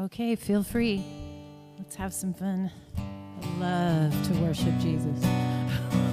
Okay, feel free. Let's have some fun. I love to worship Jesus.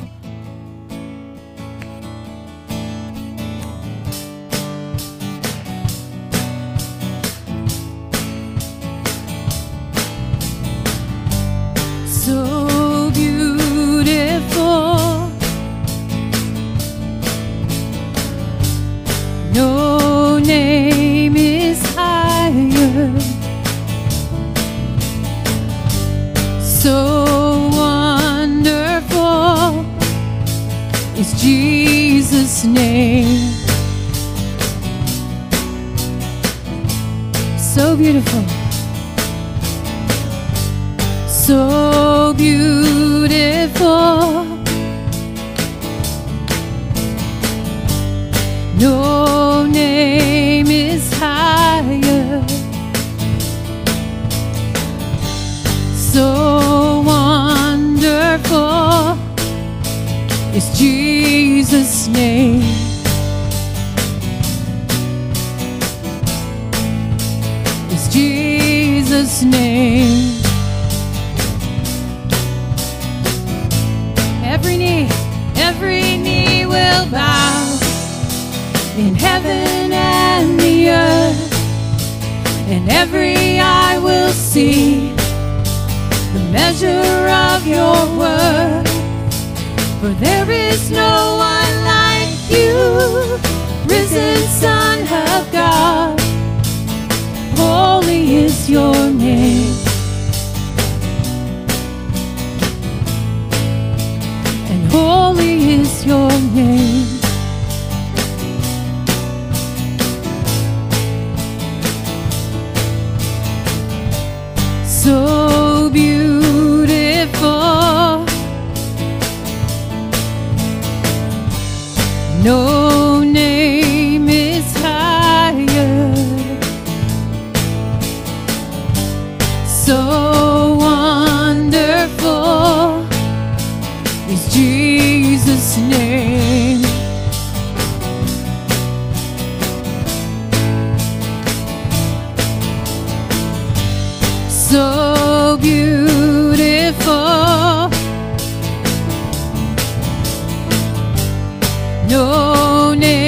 no name.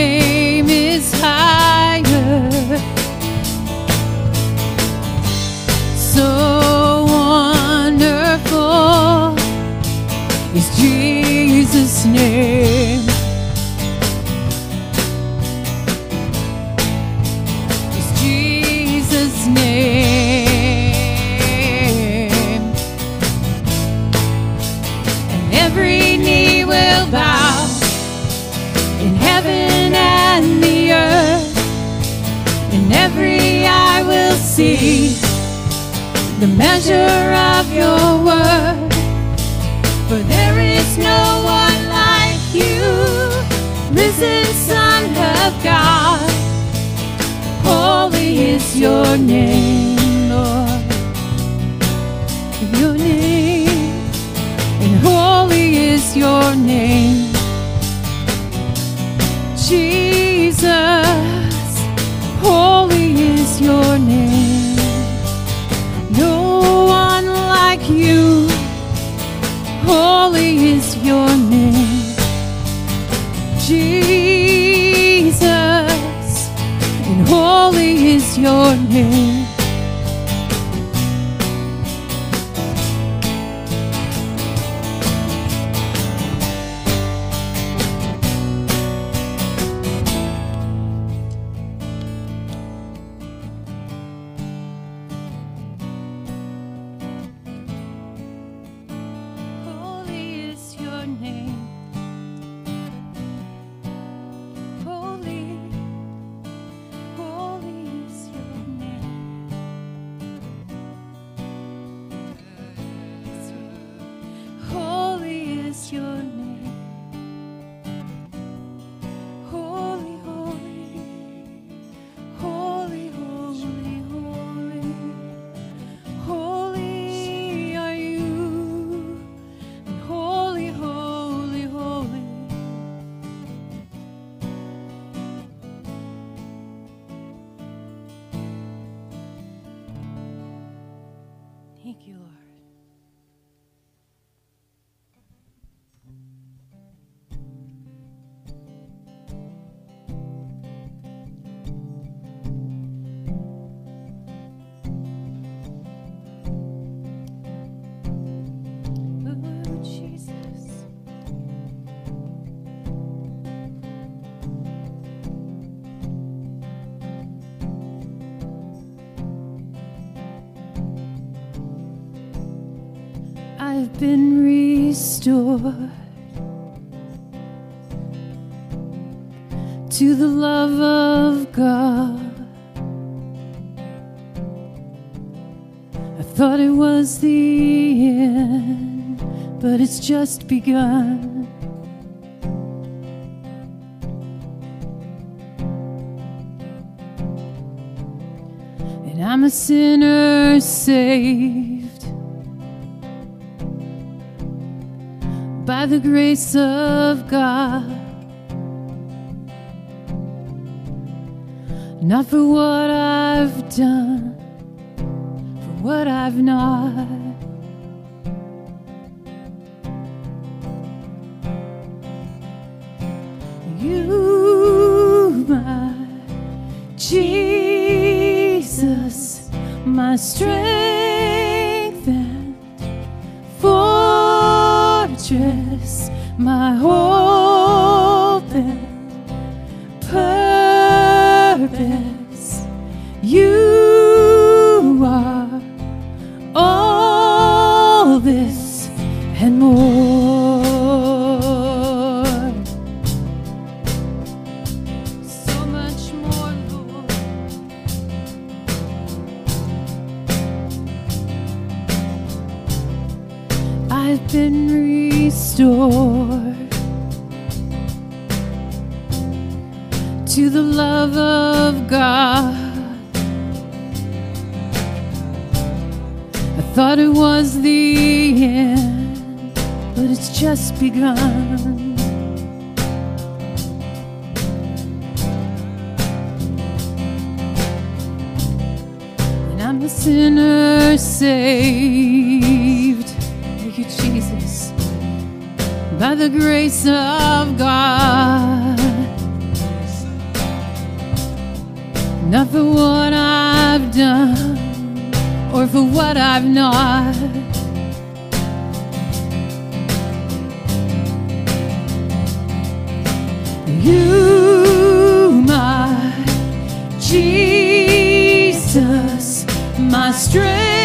the measure of your word. For there is no one like you, risen Son of God. Holy is your name, Lord. Your name, and holy is your name. Jesus. your name, Jesus, and holy is your name. been restored to the love of God. I thought it was the end, but it's just begun. And I'm a sinner saved the grace of God. Not for what I've done, for what I've not. You, my Jesus, my strength.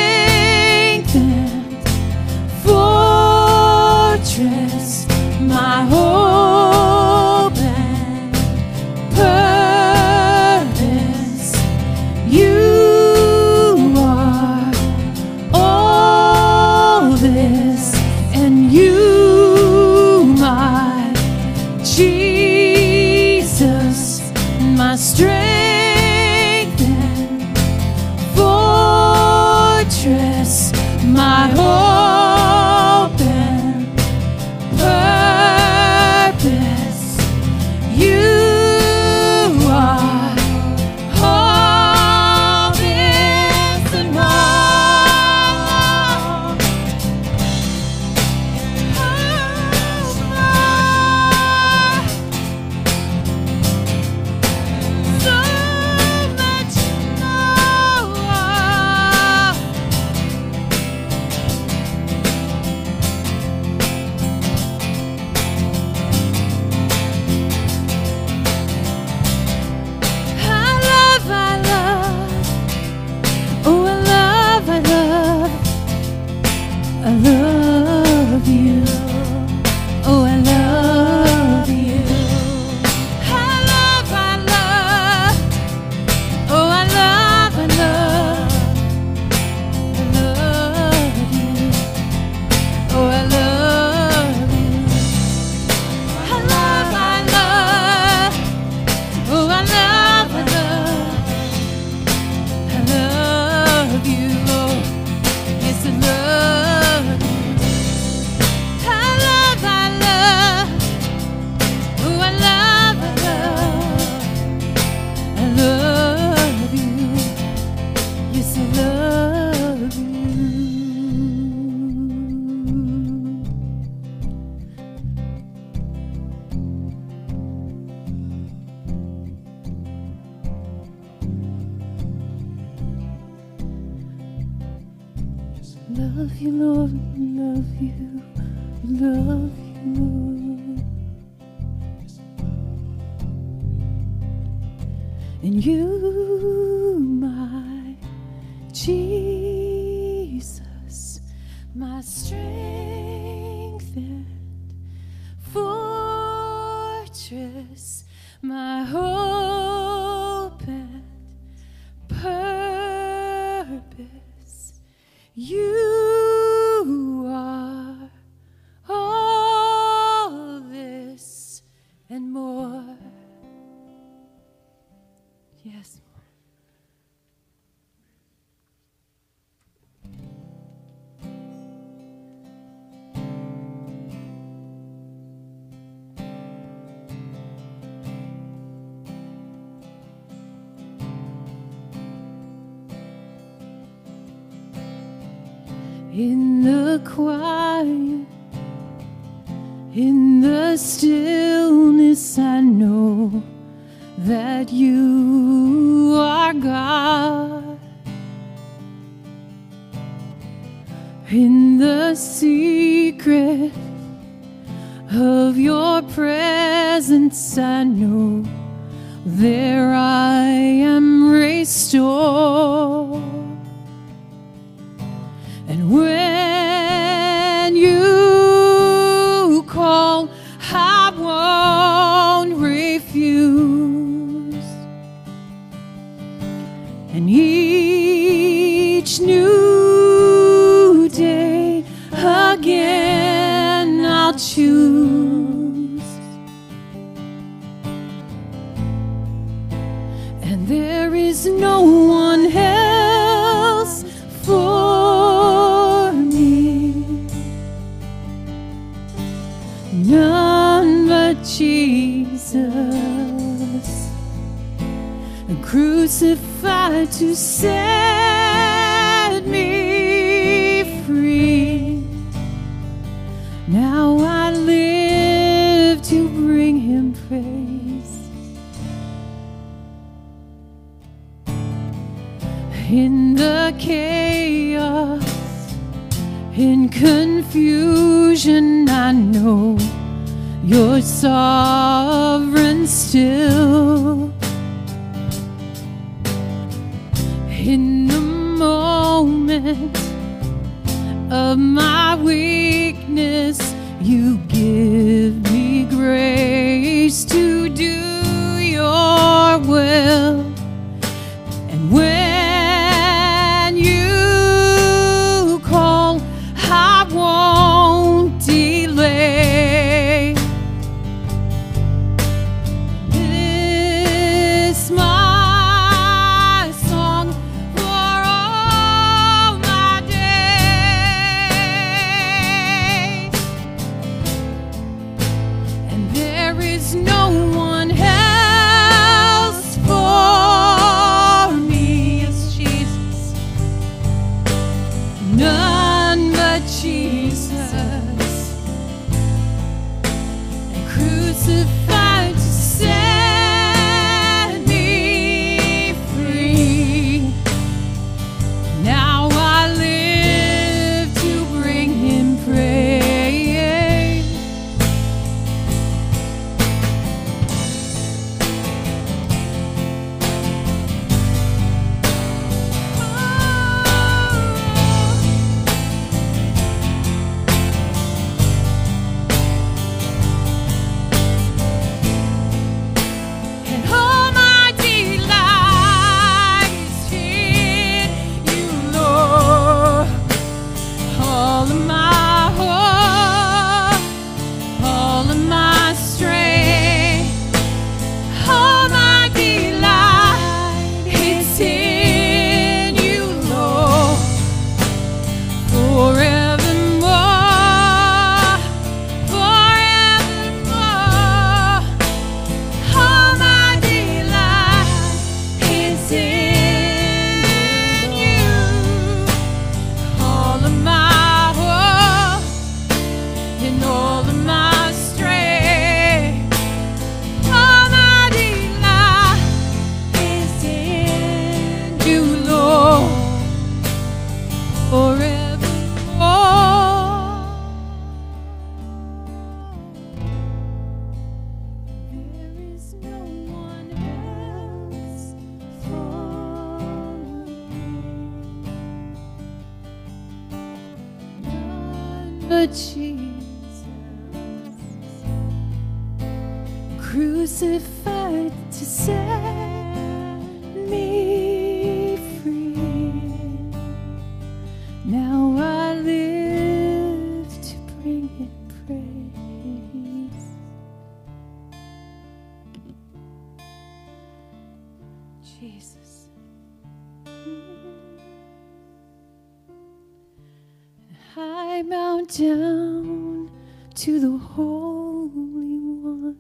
Down to the Holy One.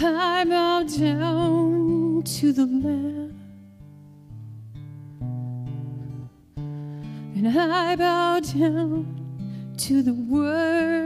I bow down to the Lamb. And I bow down to the worthy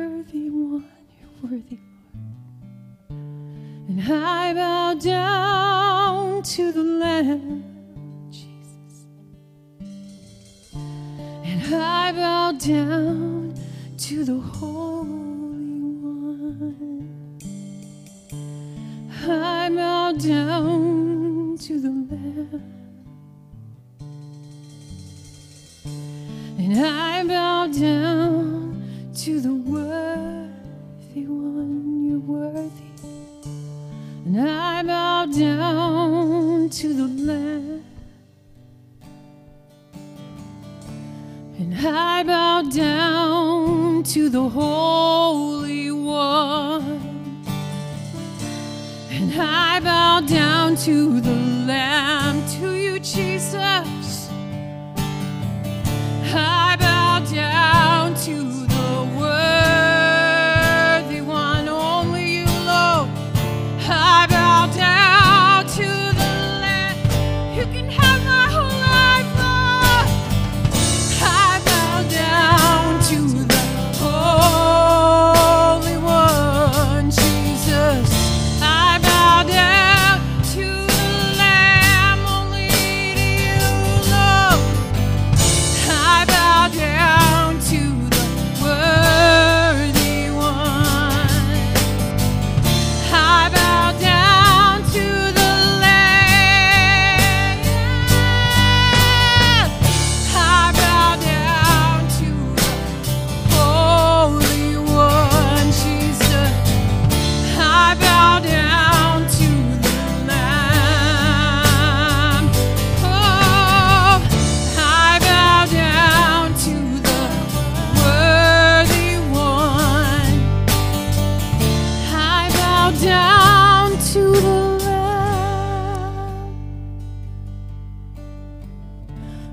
down to the Lamb.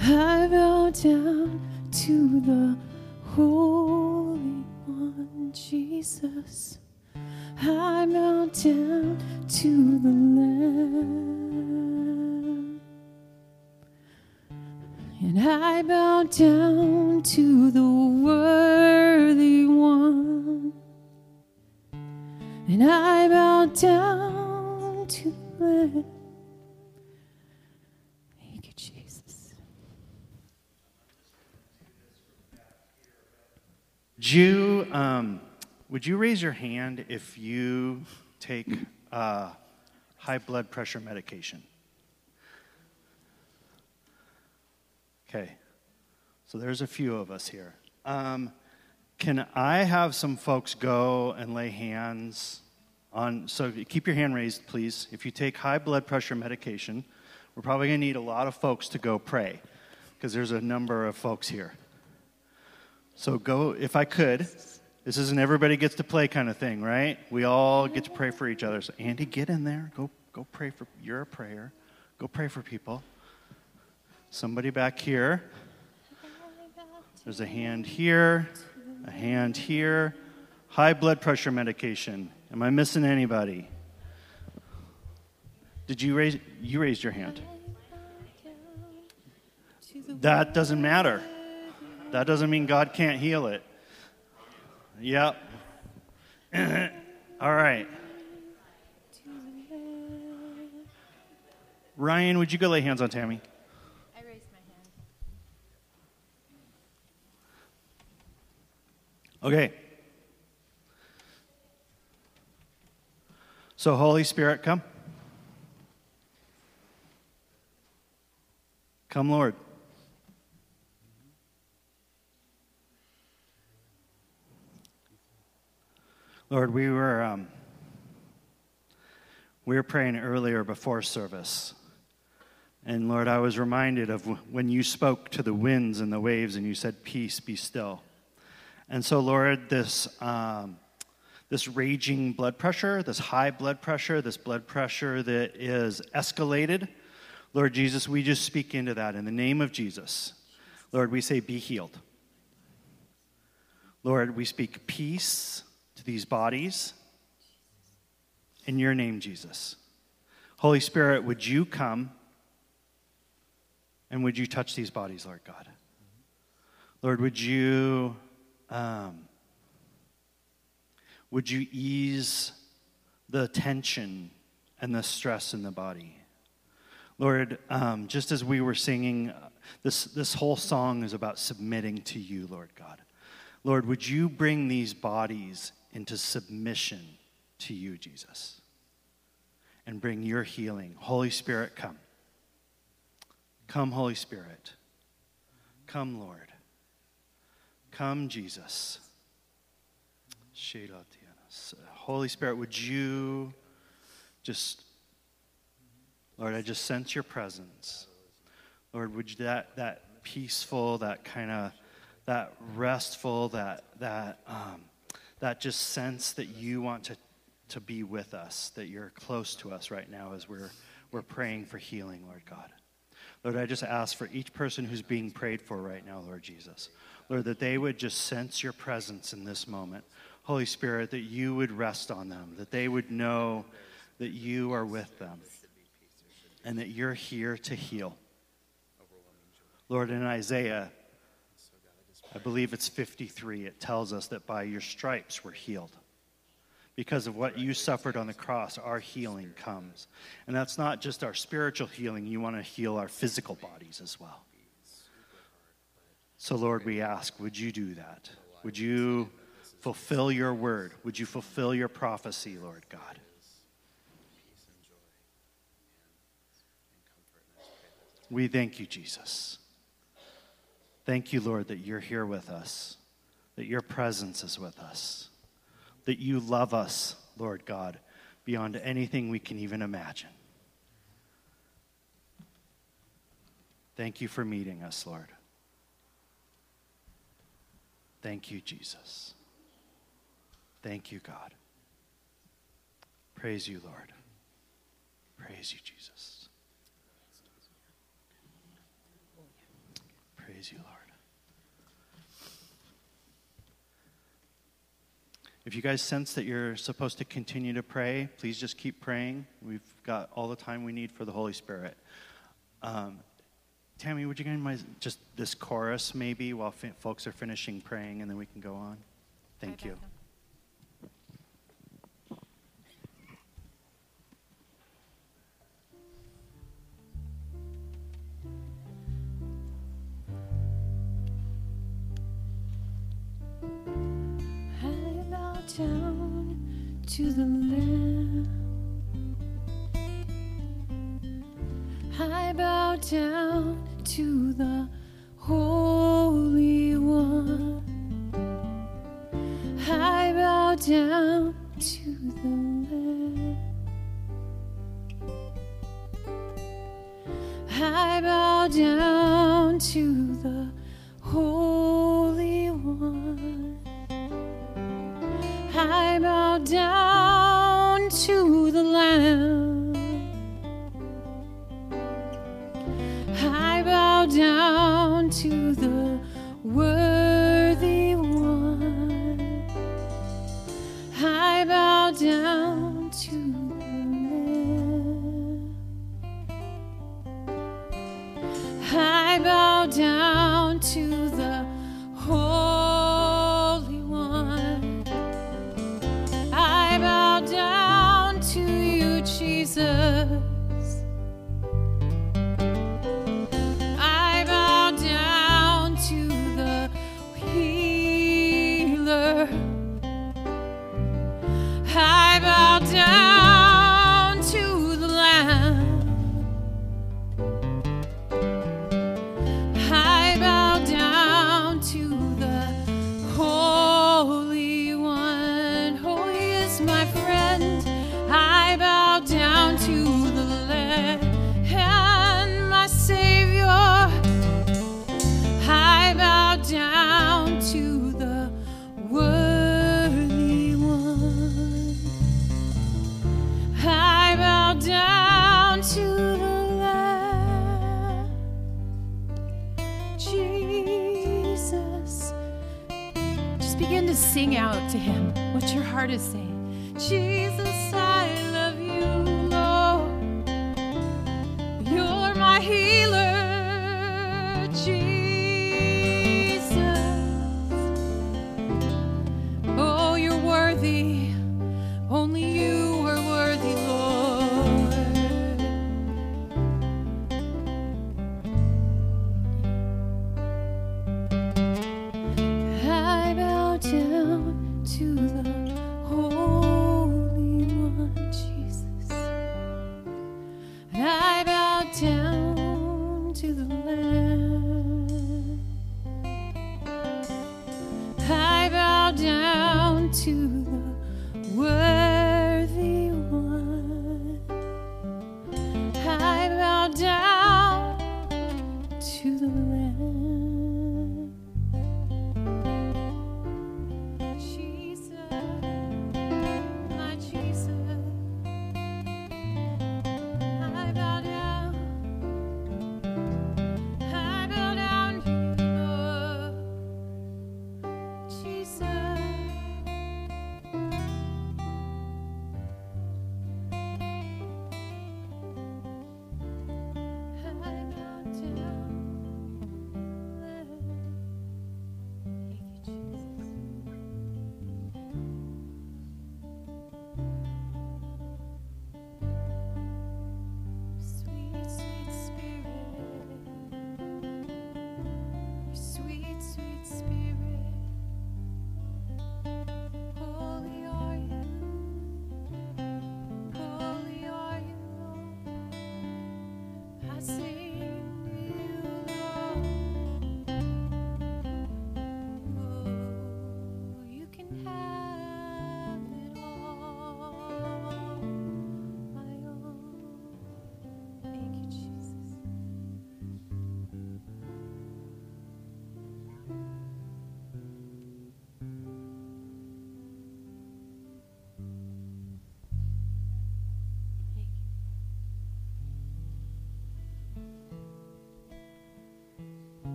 I bow down to the Holy One, Jesus. I bow down to the Lamb. And I bow down to the worthy one. And I bow down to Lamb. Thank you, Jesus. You, um, would you raise your hand if you take uh, high blood pressure medication? Okay, so there's a few of us here. Um, can I have some folks go and lay hands on? So keep your hand raised, please. If you take high blood pressure medication, we're probably going to need a lot of folks to go pray because there's a number of folks here. So go, if I could. This isn't everybody gets to play kind of thing, right? We all get to pray for each other. So Andy, get in there. Go, go pray for. You're a prayer. Go pray for people. Somebody back here. There's a hand here, a hand here. High blood pressure medication. Am I missing anybody? Did you raise? You raised your hand. That doesn't matter. That doesn't mean God can't heal it. Yep. All right. Ryan, would you go lay hands on Tammy? Okay. So, Holy Spirit, come. Come, Lord. Lord, we were um, we were praying earlier before service, and Lord, I was reminded of when you spoke to the winds and the waves, and you said, "Peace, be still." And so, Lord, this um, this raging blood pressure, this high blood pressure, this blood pressure that is escalated, Lord Jesus, we just speak into that in the name of Jesus. Lord, we say, "Be healed." Lord, we speak peace to these bodies. In your name, Jesus. Holy Spirit, would you come and would you touch these bodies, Lord God? Lord, would you um, would you ease the tension and the stress in the body? Lord, um, just as we were singing, this, this whole song is about submitting to you, Lord God. Lord, would you bring these bodies into submission to you, Jesus, and bring your healing? Holy Spirit, come. Come, Holy Spirit. Come, Lord. Come, Jesus. Holy Spirit, would you just, Lord, I just sense your presence. Lord, would you, that, that peaceful, that kind of, that restful, that, that, um, that just sense that you want to, to be with us, that you're close to us right now as we're, we're praying for healing, Lord God. Lord, I just ask for each person who's being prayed for right now, Lord Jesus. Lord, that they would just sense your presence in this moment. Holy Spirit, that you would rest on them, that they would know that you are with them, and that you're here to heal. Lord, in Isaiah, I believe it's 53, it tells us that by your stripes we're healed. Because of what you suffered on the cross, our healing comes. And that's not just our spiritual healing, you want to heal our physical bodies as well. So, Lord, we ask, would you do that? Would you fulfill your word? Would you fulfill your prophecy, Lord God? We thank you, Jesus. Thank you, Lord, that you're here with us, that your presence is with us, that you love us, Lord God, beyond anything we can even imagine. Thank you for meeting us, Lord. Thank you, Jesus. Thank you, God. Praise you, Lord. Praise you, Jesus. Praise you, Lord. If you guys sense that you're supposed to continue to pray, please just keep praying. We've got all the time we need for the Holy Spirit. Um, Tammy, would you mind just this chorus maybe while fi- folks are finishing praying and then we can go on? Thank you. I bow down to the Lamb. I bow down to the Holy One. I bow down to the Lamb. I bow down to the Holy One. I bow down to the Lamb. noticing.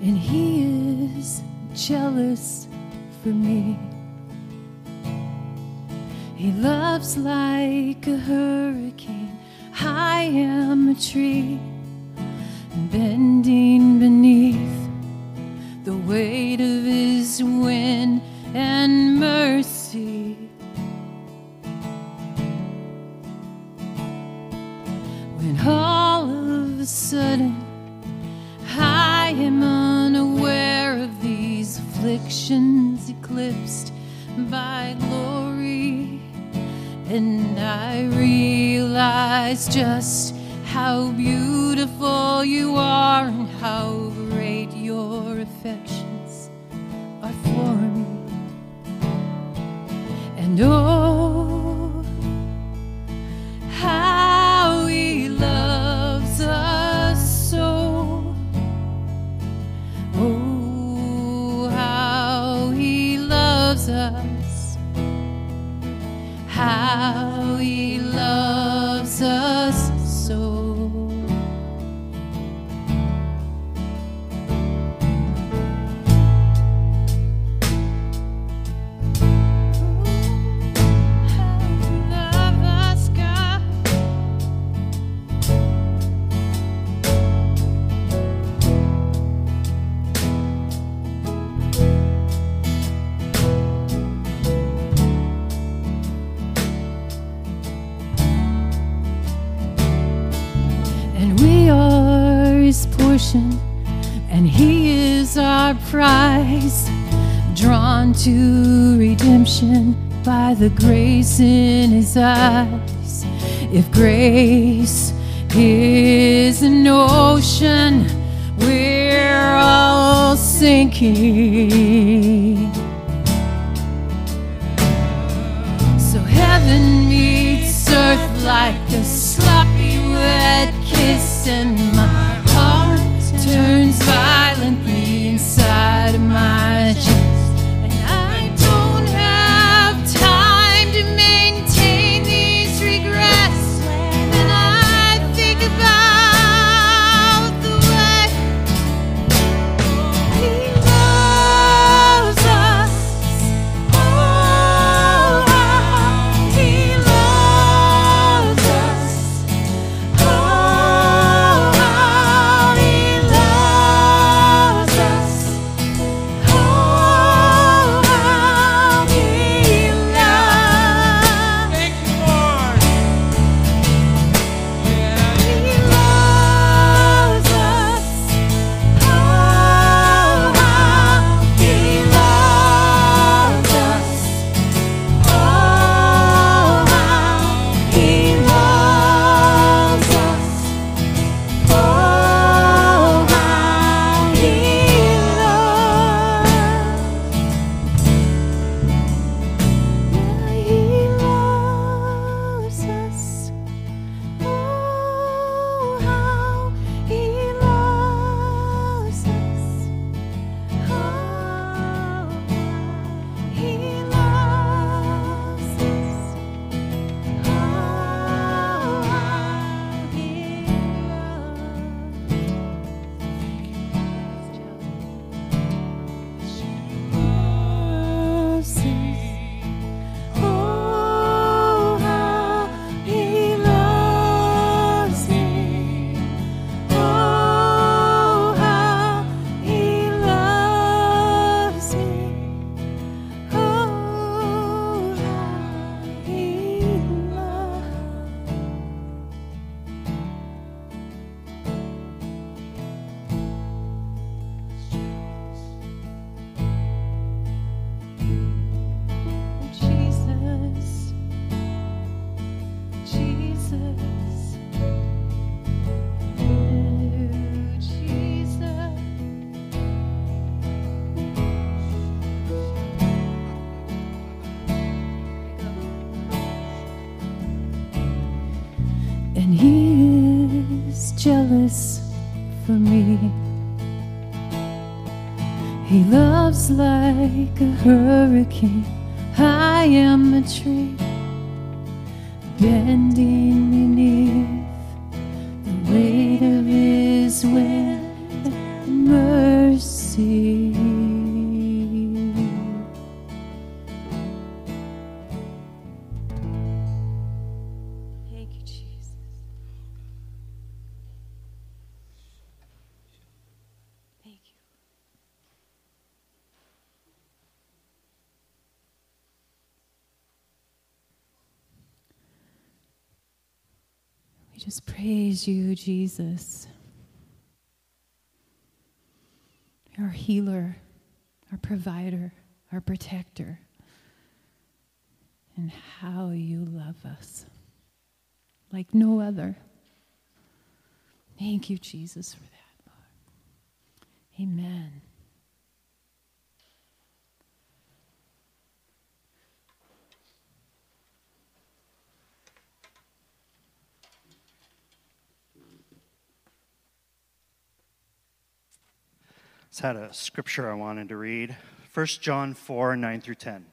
and he is jealous for me. He loves like a hurricane. I am a tree bending beneath the weight of. just the grace in his eyes. If grace is an ocean, we're all sinking. So heaven meets earth like a sloppy wet kiss and hurricane. I am a tree Just praise you, Jesus. Our healer, our provider, our protector, and how you love us like no other. Thank you, Jesus, for that. Amen. Just had a scripture I wanted to read. 1 John 4, 9 through 10.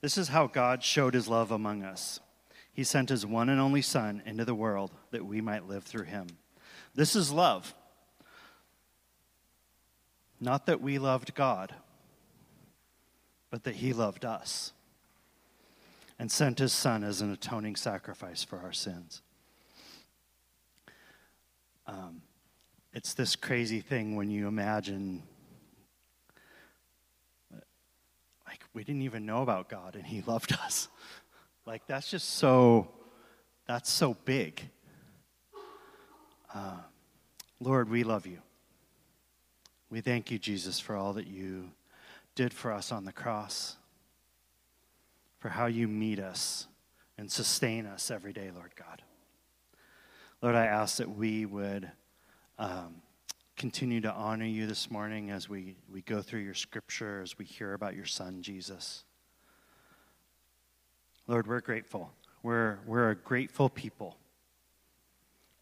This is how God showed his love among us. He sent his one and only Son into the world that we might live through him. This is love. Not that we loved God, but that he loved us and sent his Son as an atoning sacrifice for our sins. Um, it's this crazy thing when you imagine like we didn't even know about God and he loved us. Like that's just so that's so big. Uh, Lord, we love you. We thank you, Jesus, for all that you did for us on the cross, for how you meet us and sustain us every day, Lord God. Lord, I ask that we would um, continue to honor you this morning as we, we go through your scripture, as we hear about your son, Jesus. Lord, we're grateful. We're, we're a grateful people.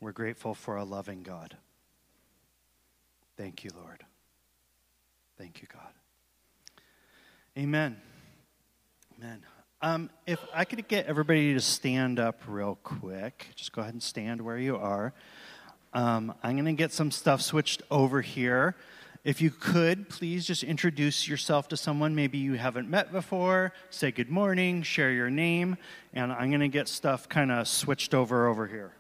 We're grateful for a loving God. Thank you, Lord. Thank you, God. Amen. Amen. Um, if I could get everybody to stand up real quick, just go ahead and stand where you are. Um, I'm going to get some stuff switched over here. If you could, please just introduce yourself to someone maybe you haven't met before, say good morning, share your name, and I'm going to get stuff kind of switched over over here.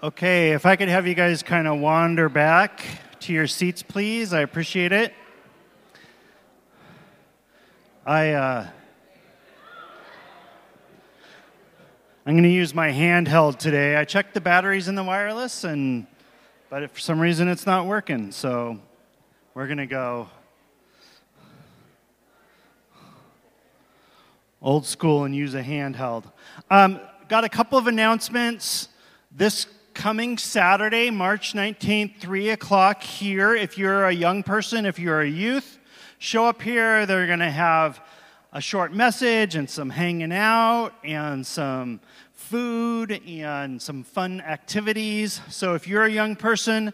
Okay, if I could have you guys kind of wander back to your seats, please. I appreciate it. I, uh, I'm going to use my handheld today. I checked the batteries in the wireless, and but for some reason it's not working, so we're going to go old school and use a handheld. Um, got a couple of announcements. This coming Saturday, March 19th, 3 o'clock here. If you're a young person, if you're a youth, show up here. They're going to have a short message and some hanging out and some food and some fun activities. So if you're a young person,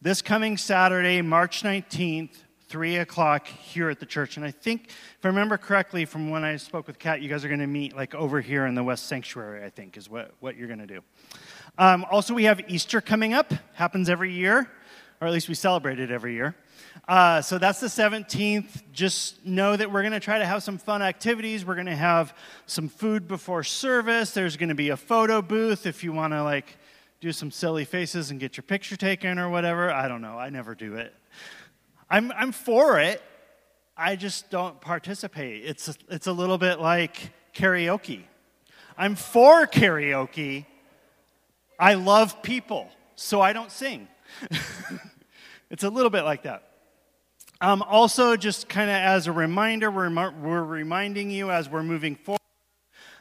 this coming Saturday, March 19th, 3 o'clock here at the church. And I think, if I remember correctly from when I spoke with Kat, you guys are going to meet like over here in the West Sanctuary, I think, is what, what you're going to do. Um, also, we have Easter coming up, happens every year, or at least we celebrate it every year. Uh, so that's the 17th. Just know that we're going to try to have some fun activities. We're going to have some food before service. There's going to be a photo booth if you want to like do some silly faces and get your picture taken or whatever. I don't know. I never do it. I'm, I'm for it. I just don't participate. It's it's a little bit like karaoke. I'm for karaoke I love people, so I don't sing. it's a little bit like that. Um, also, just kind of as a reminder, we're, we're reminding you as we're moving forward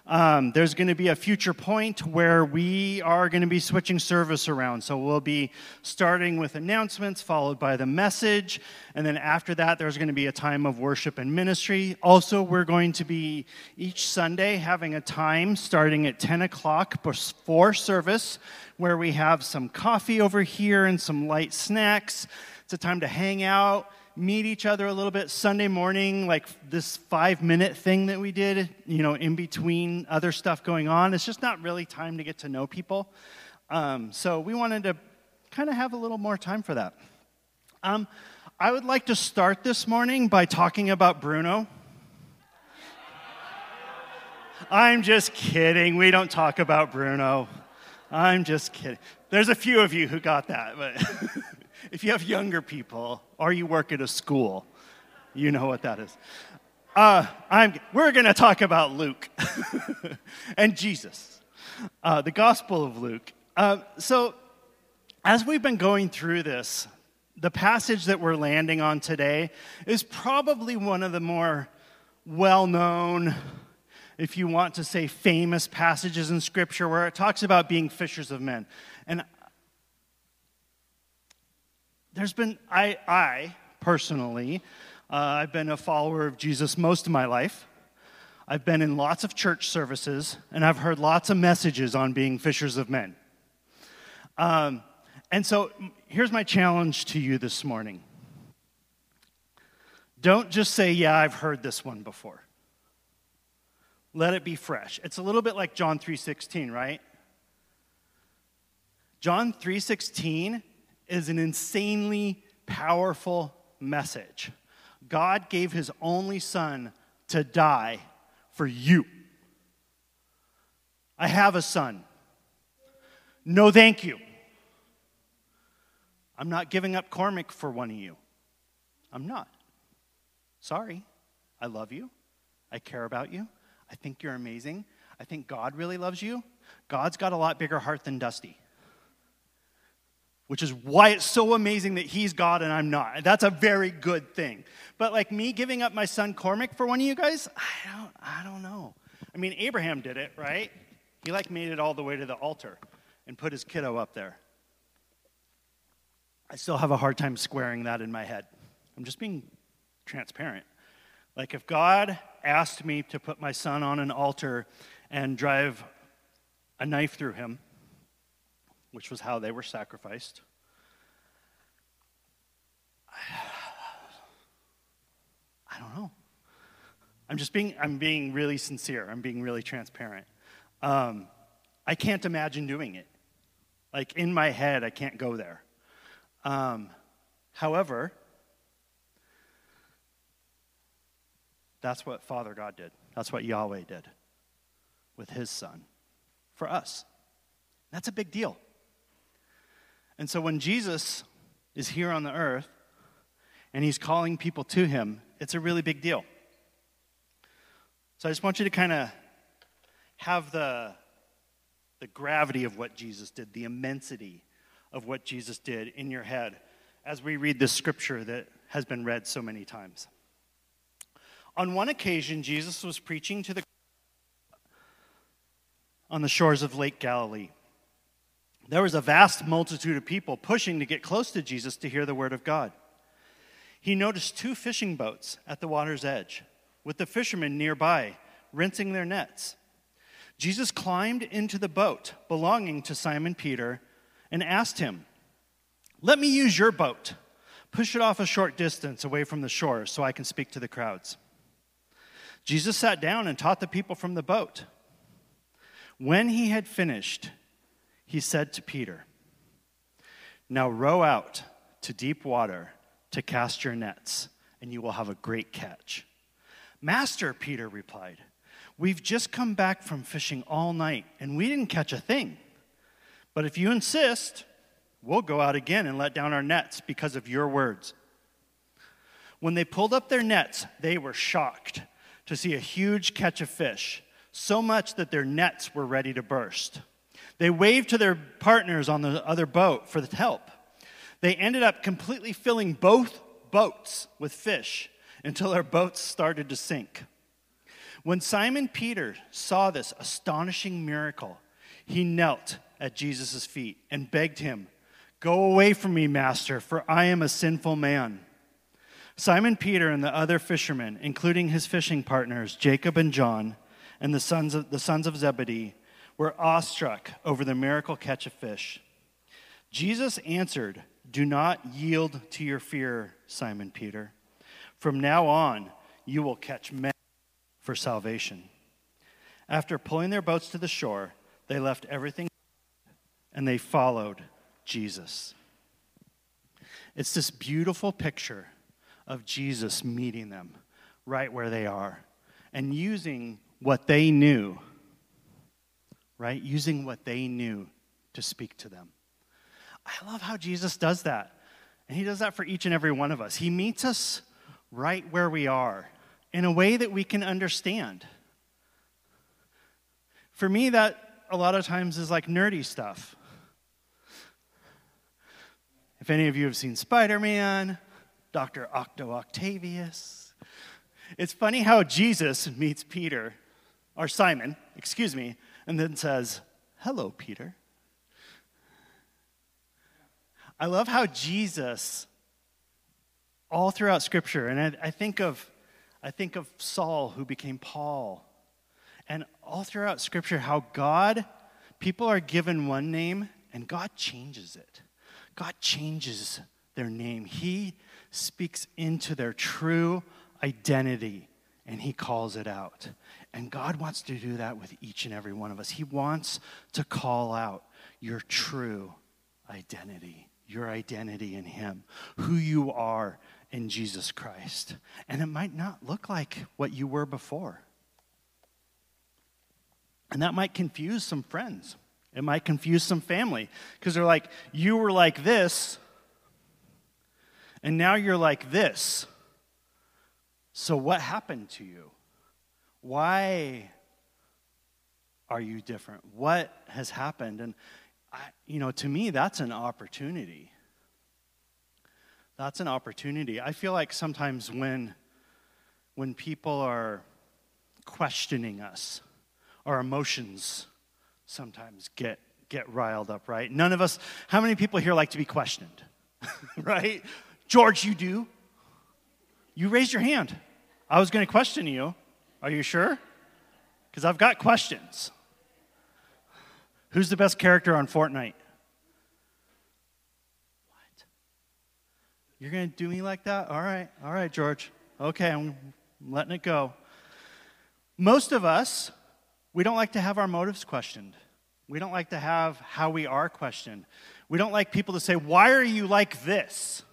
um, there's going to be a future point where we are going to be switching service around. So we'll be starting with announcements, followed by the message. And then after that, there's going to be a time of worship and ministry. Also, we're going to be each Sunday having a time starting at 10 o'clock before service where we have some coffee over here and some light snacks. It's a time to hang out meet each other a little bit Sunday morning, like this five minute thing that we did, you know, in between other stuff going on. It's just not really time to get to know people. Um, so we wanted to kind of have a little more time for that. Um, I would like to start this morning by talking about Bruno. I'm just kidding. We don't talk about Bruno. I'm just kidding. There's a few of you who got that, but. if you have younger people or you work at a school, you know what that is. Uh, we're going to talk about Luke and Jesus, uh, the Gospel of Luke. Uh, so, as we've been going through this, the passage that we're landing on today is probably one of the more well known, if you want to say famous passages in Scripture where it talks about being fishers of men. And there's been, I, I personally, uh, I've been a follower of Jesus most of my life. I've been in lots of church services, and I've heard lots of messages on being fishers of men. Um, and so here's my challenge to you this morning. Don't just say, Yeah, I've heard this one before. Let it be fresh. It's a little bit like John 3:16, right? John 3:16 is an insanely powerful message. God gave his only son to die for you. I have a son. No, thank you. I'm not giving up Cormac for one of you. I'm not. Sorry. I love you. I care about you. I think you're amazing. I think God really loves you. God's got a lot bigger heart than Dusty which is why it's so amazing that he's God and I'm not. That's a very good thing. But like me giving up my son Cormac for one of you guys, I don't, I don't know. I mean, Abraham did it, right? He like made it all the way to the altar and put his kiddo up there. I still have a hard time squaring that in my head. I'm just being transparent. Like if God asked me to put my son on an altar and drive a knife through him, which was how they were sacrificed. I don't know. I'm just being, I'm being really sincere. I'm being really transparent. Um, I can't imagine doing it. Like in my head, I can't go there. Um, however, that's what Father God did. That's what Yahweh did with his son for us. That's a big deal. And so when Jesus is here on the earth and he's calling people to him, it's a really big deal. So I just want you to kind of have the, the gravity of what Jesus did, the immensity of what Jesus did in your head as we read this scripture that has been read so many times. On one occasion, Jesus was preaching to the on the shores of Lake Galilee. There was a vast multitude of people pushing to get close to Jesus to hear the word of God. He noticed two fishing boats at the water's edge, with the fishermen nearby rinsing their nets. Jesus climbed into the boat belonging to Simon Peter and asked him, Let me use your boat. Push it off a short distance away from the shore so I can speak to the crowds. Jesus sat down and taught the people from the boat. When he had finished, he said to Peter, Now row out to deep water to cast your nets, and you will have a great catch. Master, Peter replied, We've just come back from fishing all night, and we didn't catch a thing. But if you insist, we'll go out again and let down our nets because of your words. When they pulled up their nets, they were shocked to see a huge catch of fish, so much that their nets were ready to burst. They waved to their partners on the other boat for the help. They ended up completely filling both boats with fish until their boats started to sink. When Simon Peter saw this astonishing miracle, he knelt at Jesus' feet and begged him, Go away from me, Master, for I am a sinful man. Simon Peter and the other fishermen, including his fishing partners, Jacob and John, and the sons of, the sons of Zebedee, were awestruck over the miracle catch of fish. Jesus answered, Do not yield to your fear, Simon Peter. From now on, you will catch men for salvation. After pulling their boats to the shore, they left everything and they followed Jesus. It's this beautiful picture of Jesus meeting them right where they are and using what they knew, right? Using what they knew to speak to them. I love how Jesus does that. And he does that for each and every one of us. He meets us right where we are in a way that we can understand. For me, that a lot of times is like nerdy stuff. If any of you have seen Spider Man, Dr. Octo Octavius. It's funny how Jesus meets Peter, or Simon, excuse me, and then says, Hello, Peter. I love how Jesus, all throughout Scripture, and I, I, think of, I think of Saul who became Paul, and all throughout Scripture, how God, people are given one name, and God changes it. God changes their name. He speaks into their true identity and he calls it out. And God wants to do that with each and every one of us. He wants to call out your true identity, your identity in him, who you are in Jesus Christ. And it might not look like what you were before. And that might confuse some friends. It might confuse some family because they're like, you were like this, and now you're like this. So, what happened to you? Why are you different? What has happened? And, I, you know, to me, that's an opportunity. That's an opportunity. I feel like sometimes when, when people are questioning us, our emotions sometimes get, get riled up, right? None of us, how many people here like to be questioned? right? George, you do? You raised your hand. I was going to question you. Are you sure? Because I've got questions. Who's the best character on Fortnite? What? You're going to do me like that? All right, all right, George. Okay, I'm letting it go. Most of us, we don't like to have our motives questioned. We don't like to have how we are questioned. We don't like people to say, Why are you like this?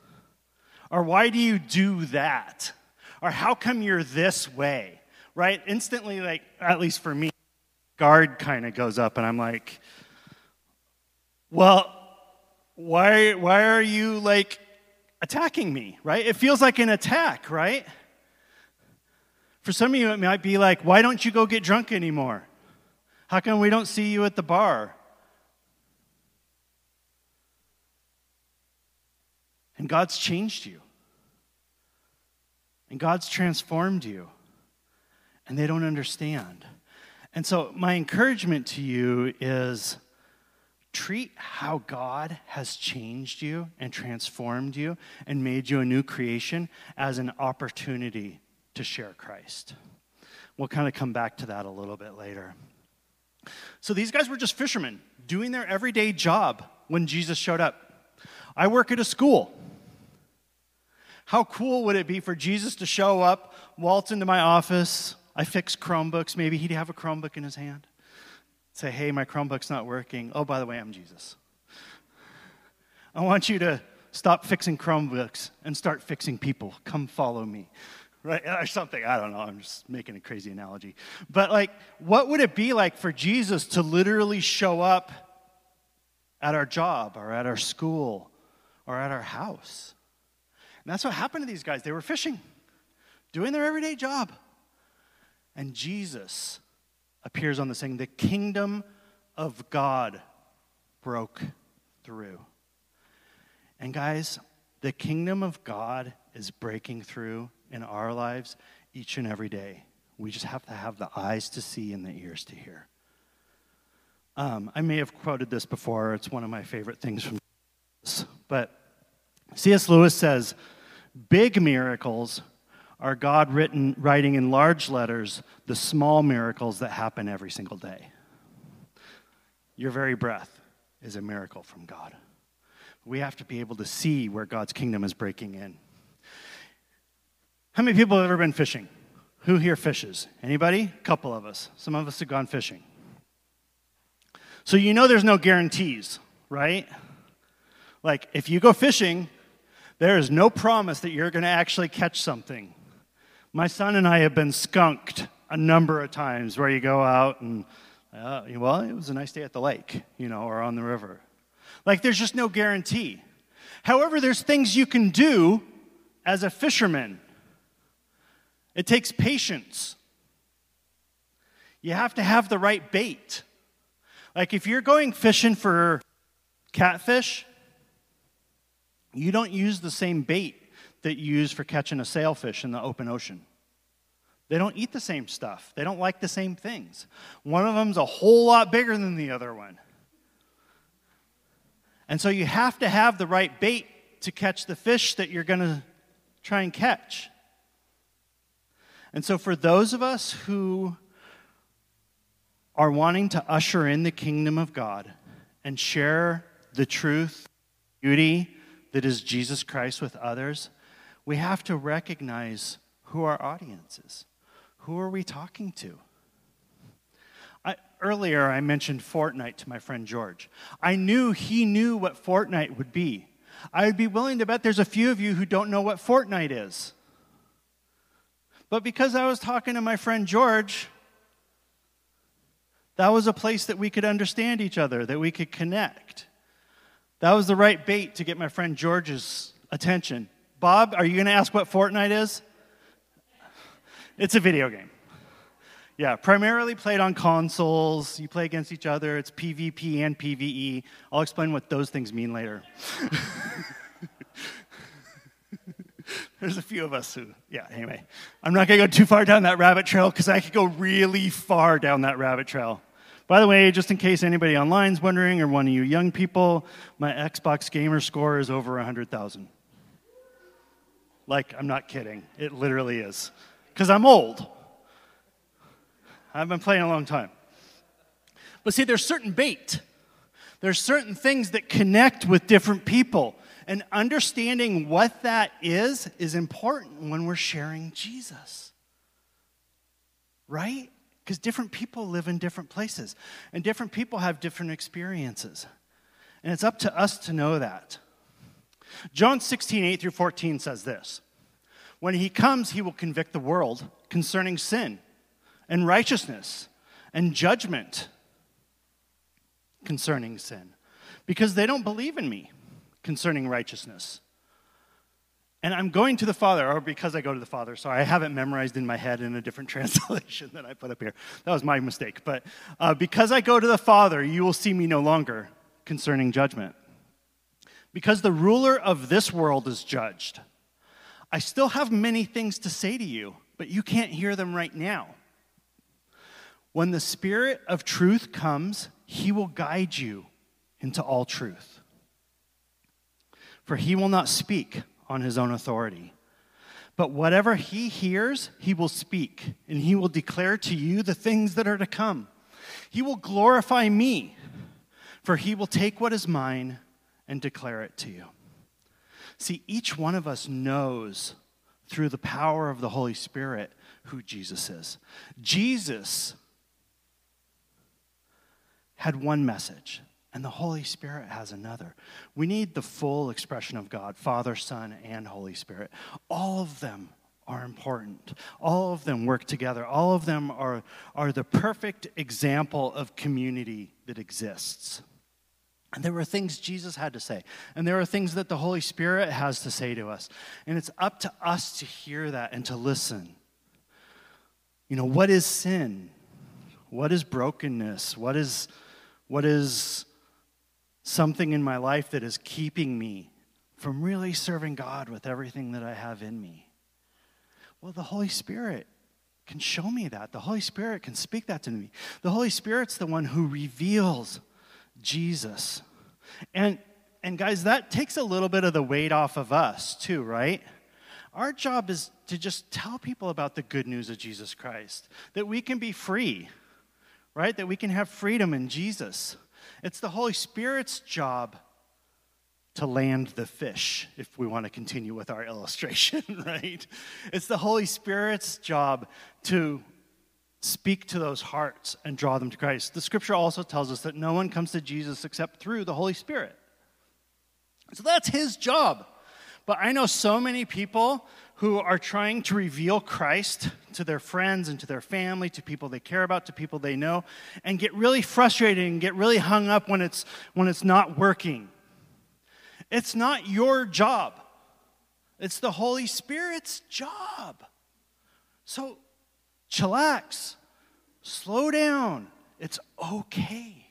Or why do you do that? Or how come you're this way? Right? Instantly, like, at least for me, guard kind of goes up, and I'm like, well, why, why are you like attacking me, right? It feels like an attack, right? For some of you, it might be like, why don't you go get drunk anymore? How come we don't see you at the bar? And God's changed you. And God's transformed you. And they don't understand. And so, my encouragement to you is treat how God has changed you and transformed you and made you a new creation as an opportunity to share Christ. We'll kind of come back to that a little bit later. So these guys were just fishermen doing their everyday job when Jesus showed up. I work at a school. How cool would it be for Jesus to show up, waltz into my office? I fix Chromebooks. Maybe he'd have a Chromebook in his hand. Say, hey, my Chromebook's not working. Oh, by the way, I'm Jesus. I want you to stop fixing Chromebooks and start fixing people. Come follow me right? Or something. I don't know. I'm just making a crazy analogy. But, like, what would it be like for Jesus to literally show up at our job or at our school or at our house? And that's what happened to these guys. They were fishing, doing their everyday job. And Jesus appears on the scene. The kingdom of God broke through. And, guys, the kingdom of God is breaking through in our lives each and every day. We just have to have the eyes to see and the ears to hear. Um, I may have quoted this before. It's one of my favorite things from. But C.S. Lewis says, Big miracles are God written, writing in large letters the small miracles that happen every single day. Your very breath is a miracle from God. We have to be able to see where God's kingdom is breaking in. How many people have ever been fishing? Who here fishes? Anybody? A couple of us. Some of us have gone fishing. So you know there's no guarantees, right? Like if you go fishing, there is no promise that you're going to actually catch something. My son and I have been skunked a number of times where you go out and, uh, well, it was a nice day at the lake, you know, or on the river. Like there's just no guarantee. However, there's things you can do as a fisherman it takes patience. You have to have the right bait. Like if you're going fishing for catfish, you don't use the same bait that you use for catching a sailfish in the open ocean. They don't eat the same stuff. They don't like the same things. One of them's a whole lot bigger than the other one. And so you have to have the right bait to catch the fish that you're going to try and catch. And so, for those of us who are wanting to usher in the kingdom of God and share the truth, beauty that is Jesus Christ with others, we have to recognize who our audience is. Who are we talking to? I, earlier, I mentioned Fortnite to my friend George. I knew he knew what Fortnite would be. I would be willing to bet there's a few of you who don't know what Fortnite is. But because I was talking to my friend George, that was a place that we could understand each other, that we could connect. That was the right bait to get my friend George's attention. Bob, are you going to ask what Fortnite is? It's a video game. Yeah, primarily played on consoles. You play against each other. It's PvP and PvE. I'll explain what those things mean later. There's a few of us who, yeah, anyway. I'm not going to go too far down that rabbit trail because I could go really far down that rabbit trail. By the way, just in case anybody online is wondering, or one of you young people, my Xbox gamer score is over 100,000. Like, I'm not kidding. It literally is. Because I'm old. I've been playing a long time. But see, there's certain bait. There's certain things that connect with different people. And understanding what that is is important when we're sharing Jesus. Right? Because different people live in different places, and different people have different experiences. And it's up to us to know that. John 16, 8 through 14 says this When he comes, he will convict the world concerning sin and righteousness and judgment concerning sin, because they don't believe in me. concerning righteousness. And I'm going to the Father, or because I go to the Father. Sorry, I have it memorized in my head in a different translation that I put up here. That was my mistake. But uh, because I go to the Father, you will see me no longer concerning judgment. Because the ruler of this world is judged. I still have many things to say to you, but you can't hear them right now. When the Spirit of truth comes, he will guide you into all truth. For he will not speak on his own authority. But whatever he hears, he will speak, and he will declare to you the things that are to come. He will glorify me, for he will take what is mine and declare it to you. See, each one of us knows through the power of the Holy Spirit who Jesus is. Jesus had one message and the Holy Spirit has another. We need the full expression of God Father, Son, and Holy Spirit. All of them are important. All of them work together. All of them are, are the perfect example of community that exists. And there were things Jesus had to say, and there are things that the Holy Spirit has to say to us. And it's up to us to hear that and to listen. You know, what is sin? What is brokenness? What is, what is something in my life that is keeping me from really serving God with everything that I have in me? Well, the Holy Spirit can show me that. The Holy Spirit can speak that to me. The Holy Spirit's the one who reveals Jesus. And and guys, that takes a little bit of the weight off of us, too, right? Our job is to just tell people about the good news of Jesus Christ, that we can be free, right? That we can have freedom in Jesus. It's the Holy Spirit's job to land the fish, if we want to continue with our illustration, right? It's the Holy Spirit's job to speak to those hearts and draw them to Christ. The scripture also tells us that no one comes to Jesus except through the Holy Spirit. So that's his job. But I know so many people who are trying to reveal Christ to their friends and to their family, to people they care about, to people they know, and get really frustrated and get really hung up when it's, when it's not working. It's not your job, it's the Holy Spirit's job. So chillax, slow down. It's okay.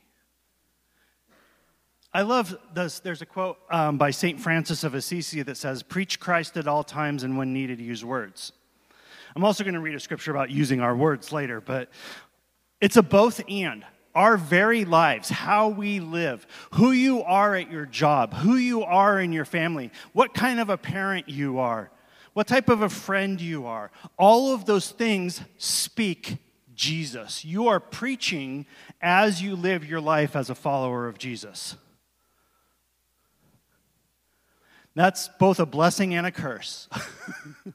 I love this. There's a quote um, by St. Francis of Assisi that says, Preach Christ at all times and when needed, use words. I'm also going to read a scripture about using our words later, but it's a both and. Our very lives, how we live, who you are at your job, who you are in your family, what kind of a parent you are, what type of a friend you are. All of those things speak Jesus. You are preaching as you live your life as a follower of Jesus. That's both a blessing and a curse.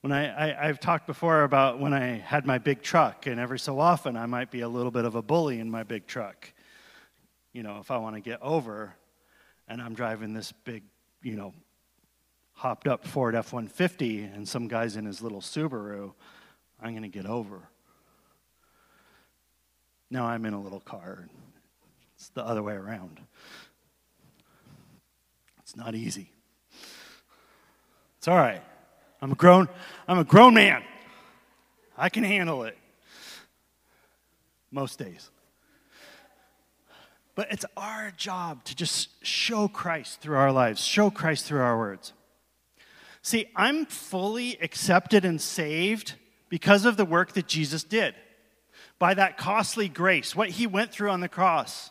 when I, I, have talked before about when I had my big truck, and every so often I might be a little bit of a bully in my big truck. You know, if I want to get over and I'm driving this big, you know, hopped up Ford F 150 and some guy's in his little Subaru, I'm going to get over. Now I'm in a little car. It's the other way around. It's not easy. It's all right. I'm a grown, I'm a grown man. I can handle it. Most days. But it's our job to just show Christ through our lives, show Christ through our words. See, I'm fully accepted and saved because of the work that Jesus did. By that costly grace, what he went through on the cross.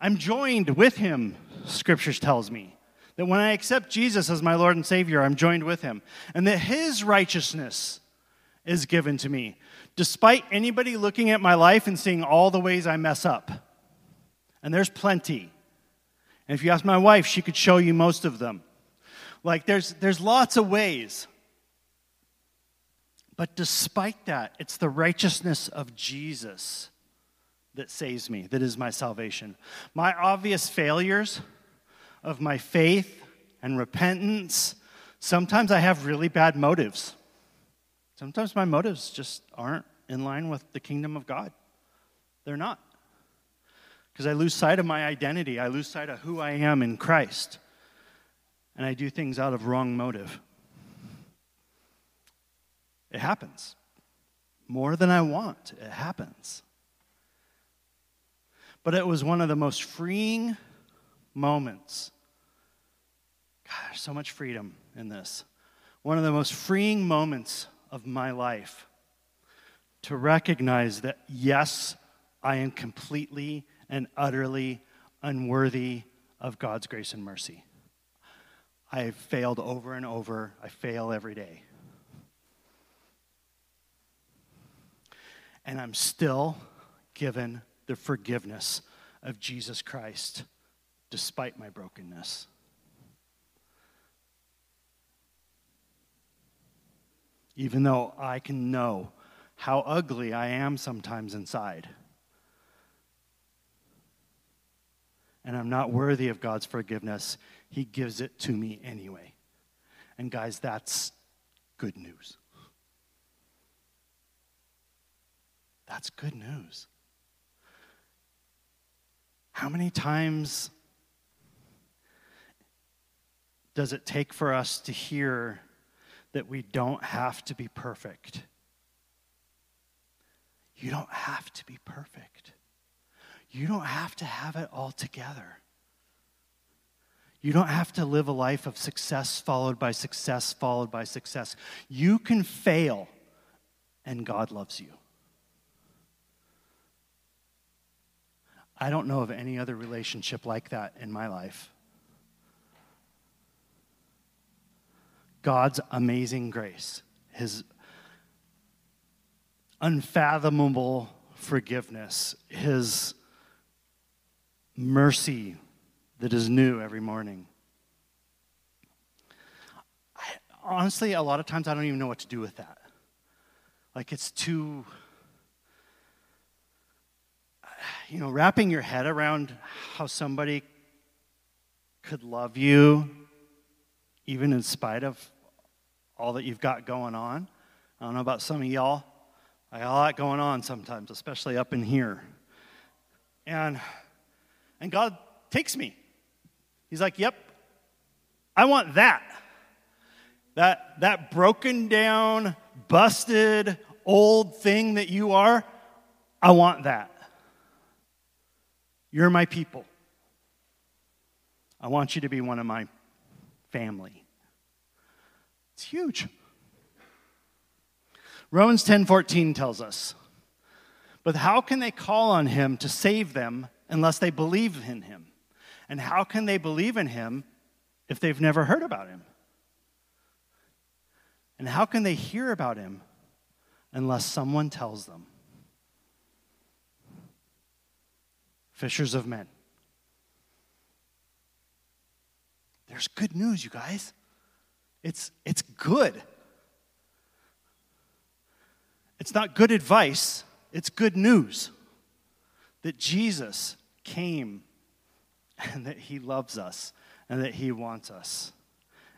I'm joined with him, scriptures tells me. That when I accept Jesus as my Lord and Savior, I'm joined with him. And that his righteousness is given to me, despite anybody looking at my life and seeing all the ways I mess up. And there's plenty. And if you ask my wife, she could show you most of them. Like, there's, there's lots of ways. But despite that, it's the righteousness of Jesus that saves me, that is my salvation. My obvious failures of my faith and repentance, sometimes I have really bad motives. Sometimes my motives just aren't in line with the kingdom of God. They're not. because I lose sight of my identity. I lose sight of who I am in Christ. And I do things out of wrong motive. It happens. More than I want, it happens. But it was one of the most freeing moments. God, so much freedom in this. One of the most freeing moments of my life to recognize that, yes, I am completely and utterly unworthy of God's grace and mercy. I have failed over and over. I fail every day. And I'm still given the forgiveness of Jesus Christ despite my brokenness. Even though I can know how ugly I am sometimes inside. And I'm not worthy of God's forgiveness, He gives it to me anyway. And guys, that's good news. That's good news. How many times does it take for us to hear that we don't have to be perfect? You don't have to be perfect. You don't have to have it all together. You don't have to live a life of success followed by success followed by success. You can fail, and God loves you. I don't know of any other relationship like that in my life. God's amazing grace, His unfathomable forgiveness, His mercy that is new every morning. I, honestly, a lot of times I don't even know what to do with that. Like it's too, you know, wrapping your head around how somebody could love you even in spite of all that you've got going on. I don't know about some of y'all. I got a lot going on sometimes, especially up in here. And and God takes me. He's like, Yep, I want that. That, that broken down, busted, old thing that you are, I want that. You're my people. I want you to be one of my family. It's huge. Romans 10:14 tells us, "But how can they call on him to save them unless they believe in him. And how can they believe in him if they've never heard about him? And how can they hear about him unless someone tells them? Fishers of men. There's good news, you guys. It's, it's good. It's not good advice, it's good news that Jesus came and that he loves us and that he wants us.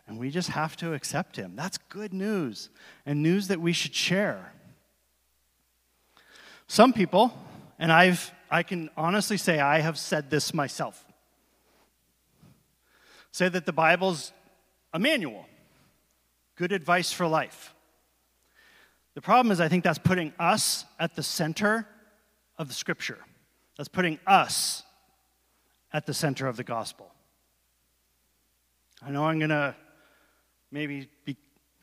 And we just have to accept him. That's good news and news that we should share. Some people, and I've I can honestly say I have said this myself. Say that the Bible's a manual. Good advice for life. The problem is I think that's putting us at the center of the scripture. That's putting us at the center of the gospel. I know I'm going to maybe be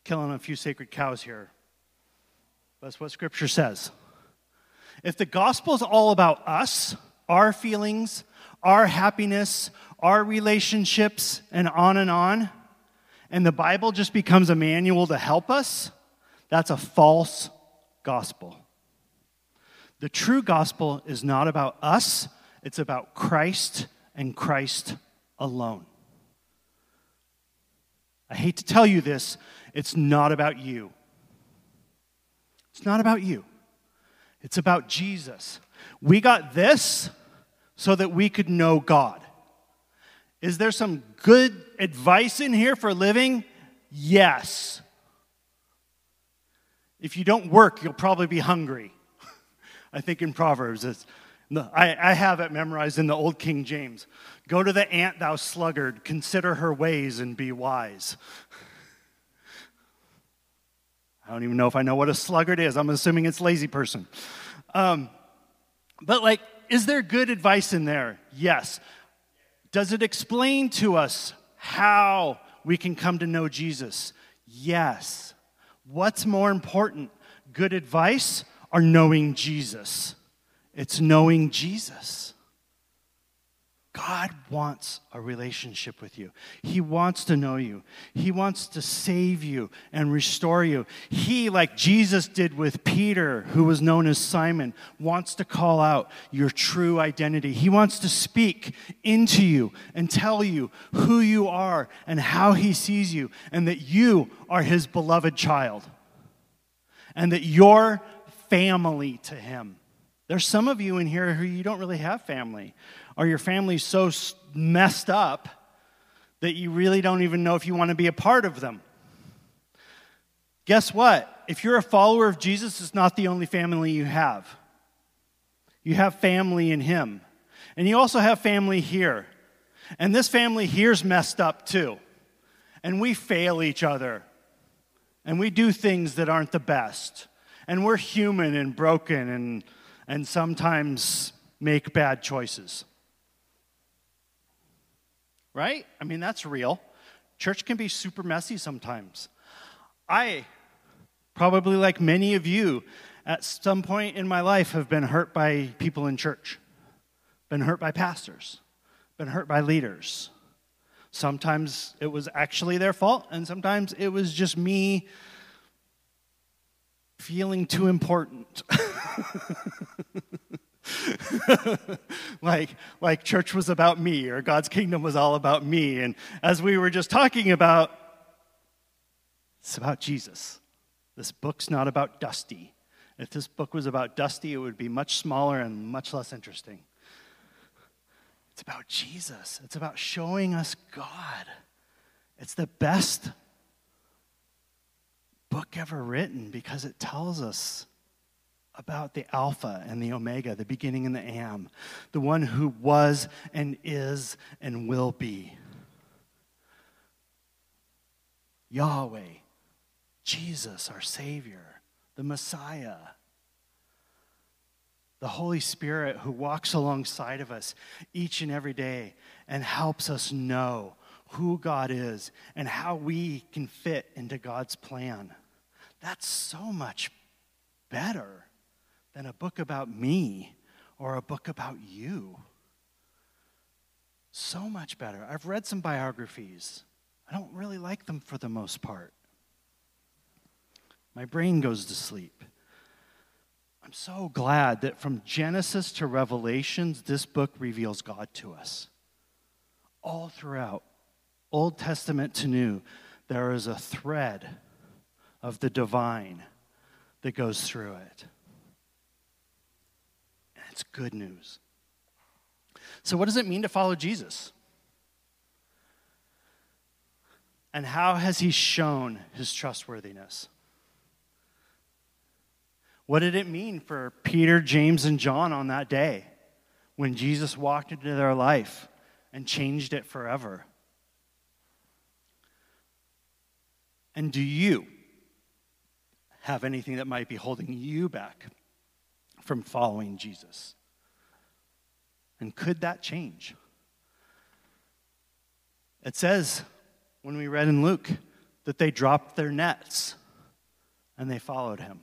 killing a few sacred cows here. but That's what Scripture says. If the gospel is all about us, our feelings, our happiness, our relationships, and on and on, and the Bible just becomes a manual to help us, that's a false gospel. The true gospel is not about us, it's about Christ and Christ alone. I hate to tell you this, it's not about you. It's not about you. It's about Jesus. We got this so that we could know God. Is there some good advice in here for living? Yes. If you don't work, you'll probably be hungry. I think in Proverbs, it's, No, I, I have it memorized in the Old King James. Go to the ant, thou sluggard, consider her ways and be wise. I don't even know if I know what a sluggard is. I'm assuming it's lazy person. Um, but, like, is there good advice in there? Yes. Does it explain to us how we can come to know Jesus? Yes. What's more important, good advice or knowing Jesus? It's knowing Jesus. God wants a relationship with you. He wants to know you. He wants to save you and restore you. He, like Jesus did with Peter, who was known as Simon, wants to call out your true identity. He wants to speak into you and tell you who you are and how he sees you, and that you are his beloved child, and that you're family to him. There's some of you in here who you don't really have family or your family's so messed up that you really don't even know if you want to be a part of them. Guess what? If you're a follower of Jesus, it's not the only family you have. You have family in Him. And you also have family here. And this family here's messed up too. And we fail each other. And we do things that aren't the best. And we're human and broken and, and sometimes make bad choices right? I mean, that's real. Church can be super messy sometimes. I, probably like many of you, at some point in my life have been hurt by people in church, been hurt by pastors, been hurt by leaders. Sometimes it was actually their fault, and sometimes it was just me feeling too important. like, like church was about me or God's kingdom was all about me. And as we were just talking about, it's about Jesus. This book's not about Dusty. If this book was about Dusty, it would be much smaller and much less interesting. It's about Jesus. It's about showing us God. It's the best book ever written because it tells us about the Alpha and the Omega, the beginning and the Am, the one who was and is and will be. Yahweh, Jesus, our Savior, the Messiah, the Holy Spirit who walks alongside of us each and every day and helps us know who God is and how we can fit into God's plan. That's so much better than a book about me or a book about you. So much better. I've read some biographies. I don't really like them for the most part. My brain goes to sleep. I'm so glad that from Genesis to Revelations, this book reveals God to us. All throughout, Old Testament to New, there is a thread of the divine that goes through it. It's good news. So, what does it mean to follow Jesus? And how has he shown his trustworthiness? What did it mean for Peter, James, and John on that day when Jesus walked into their life and changed it forever? And do you have anything that might be holding you back from following Jesus. And could that change? It says, when we read in Luke, that they dropped their nets and they followed him.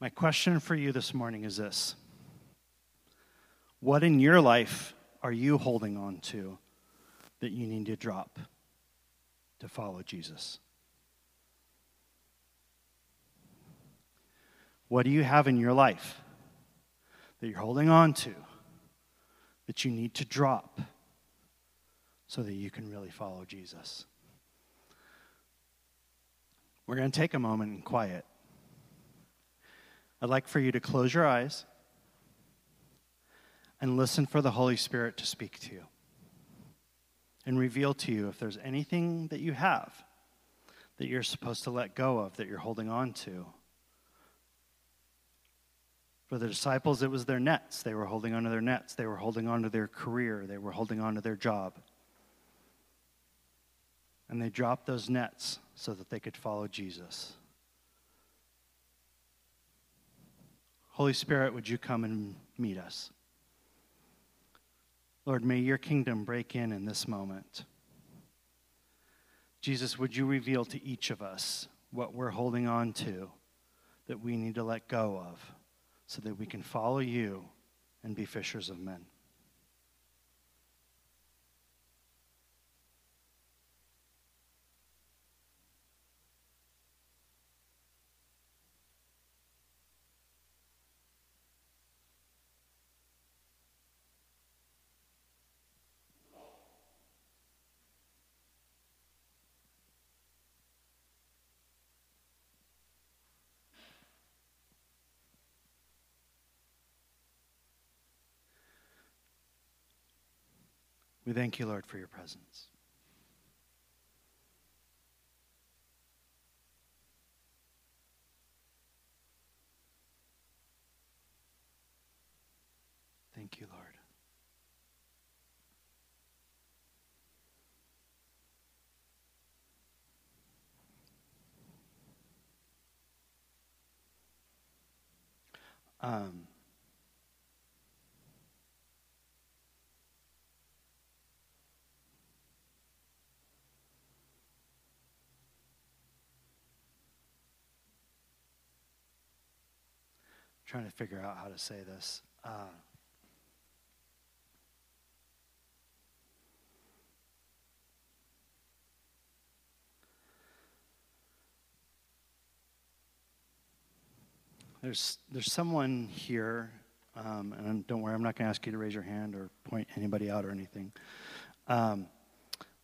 My question for you this morning is this What in your life are you holding on to that you need to drop to follow Jesus? What do you have in your life that you're holding on to that you need to drop so that you can really follow Jesus? We're going to take a moment in quiet. I'd like for you to close your eyes and listen for the Holy Spirit to speak to you and reveal to you if there's anything that you have that you're supposed to let go of, that you're holding on to For the disciples, it was their nets. They were holding onto their nets. They were holding onto their career. They were holding onto their job. And they dropped those nets so that they could follow Jesus. Holy Spirit, would you come and meet us? Lord, may your kingdom break in in this moment. Jesus, would you reveal to each of us what we're holding on to that we need to let go of so that we can follow you and be fishers of men? We thank you, Lord, for your presence. Thank you, Lord. Um, trying to figure out how to say this. Uh, there's there's someone here, um, and don't worry, I'm not going to ask you to raise your hand or point anybody out or anything. Um,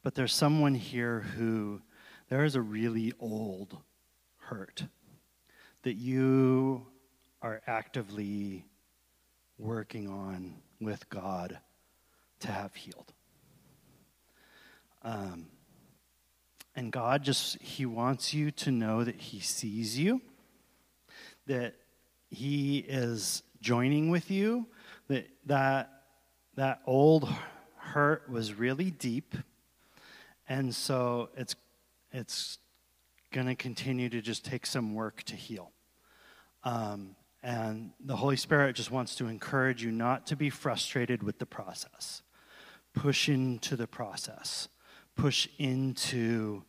but there's someone here who there is a really old hurt that you are actively working on with God to have healed. Um, and God just, He wants you to know that He sees you, that He is joining with you, that that, that old hurt was really deep. And so it's, it's going to continue to just take some work to heal. Um, and the Holy Spirit just wants to encourage you not to be frustrated with the process. Push into the process, push into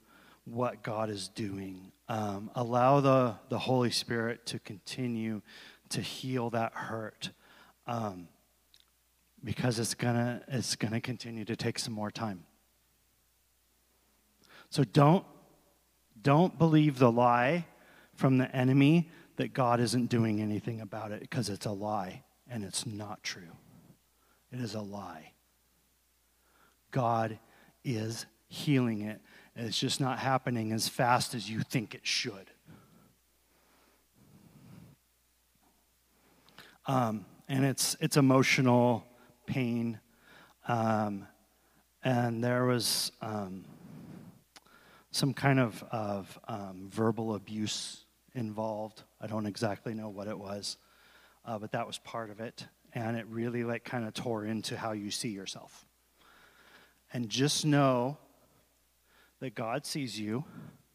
what God is doing. Um, allow the, the Holy Spirit to continue to heal that hurt um, because it's gonna, it's gonna continue to take some more time. So don't, don't believe the lie from the enemy that God isn't doing anything about it because it's a lie and it's not true. It is a lie. God is healing it, and it's just not happening as fast as you think it should. Um, and it's it's emotional pain, um, and there was um, some kind of of um, verbal abuse involved. I don't exactly know what it was, uh, but that was part of it. And it really like kind of tore into how you see yourself. And just know that God sees you,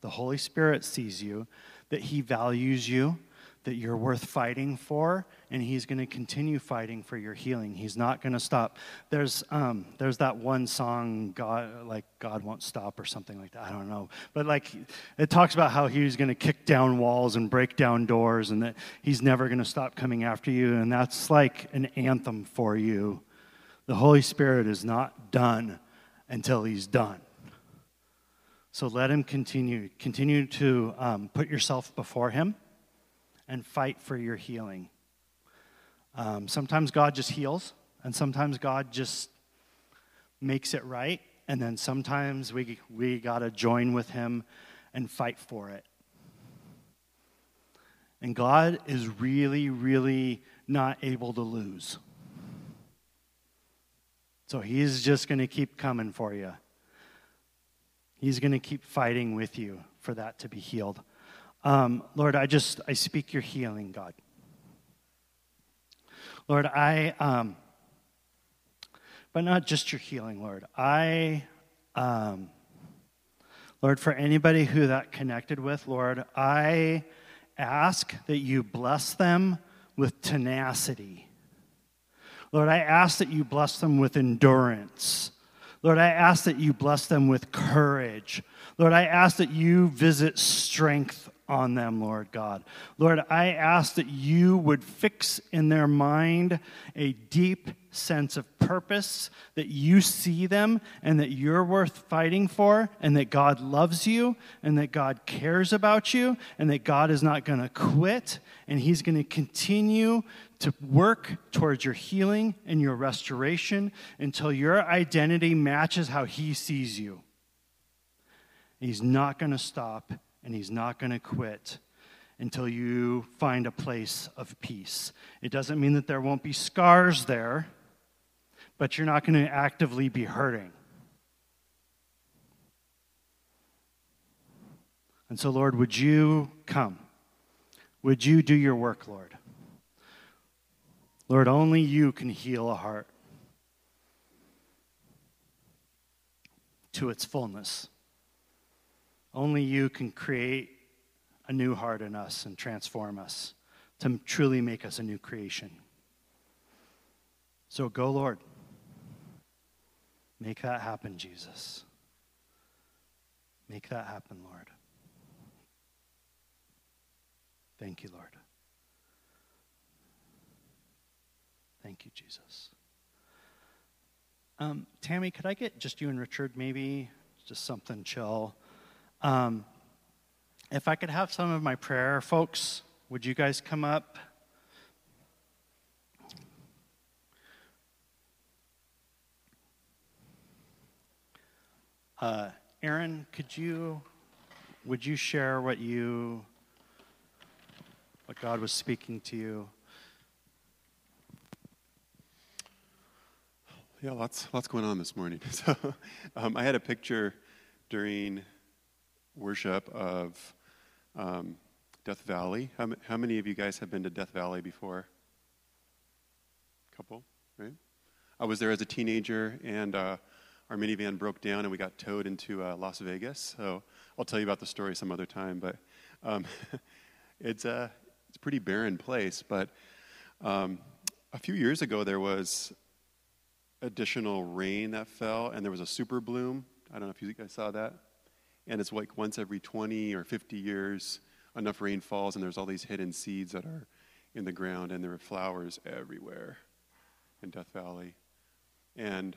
the Holy Spirit sees you, that He values you, that you're worth fighting for, and He's going to continue fighting for your healing. He's not going to stop. There's um, there's that one song, God like God won't stop or something like that. I don't know, but like it talks about how He's going to kick down walls and break down doors, and that He's never going to stop coming after you. And that's like an anthem for you. The Holy Spirit is not done until He's done. So let Him continue. Continue to um, put yourself before Him and fight for your healing. Um, sometimes God just heals, and sometimes God just makes it right, and then sometimes we, we got to join with Him and fight for it. And God is really, really not able to lose. So He's just going to keep coming for you. He's going to keep fighting with you for that to be healed. Um, Lord, I just, I speak your healing, God. Lord, I, um, but not just your healing, Lord. I, um, Lord, for anybody who that connected with, Lord, I ask that you bless them with tenacity. Lord, I ask that you bless them with endurance. Lord, I ask that you bless them with courage. Lord, I ask that you visit strength on them, Lord God. Lord, I ask that you would fix in their mind a deep sense of purpose, that you see them and that you're worth fighting for, and that God loves you, and that God cares about you, and that God is not going to quit, and He's going to continue to work towards your healing and your restoration until your identity matches how He sees you. He's not going to stop and He's not going to quit until you find a place of peace. It doesn't mean that there won't be scars there, but you're not going to actively be hurting. And so, Lord, would you come? Would you do your work, Lord? Lord, only you can heal a heart to its fullness. Only you can create a new heart in us and transform us to truly make us a new creation. So go, Lord. Make that happen, Jesus. Make that happen, Lord. Thank you, Lord. Thank you, Jesus. Um, Tammy, could I get just you and Richard, maybe? Just something chill. Um, if I could have some of my prayer folks, would you guys come up? Uh, Aaron, could you, would you share what you, what God was speaking to you? Yeah, lots, lots going on this morning. So, um, I had a picture during worship of um, Death Valley. How, how many of you guys have been to Death Valley before? A couple, right? I was there as a teenager, and uh, our minivan broke down, and we got towed into uh, Las Vegas. So I'll tell you about the story some other time. But um, it's a it's a pretty barren place. But um, a few years ago, there was additional rain that fell, and there was a super bloom. I don't know if you guys saw that and it's like once every 20 or 50 years enough rain falls and there's all these hidden seeds that are in the ground and there are flowers everywhere in death valley. And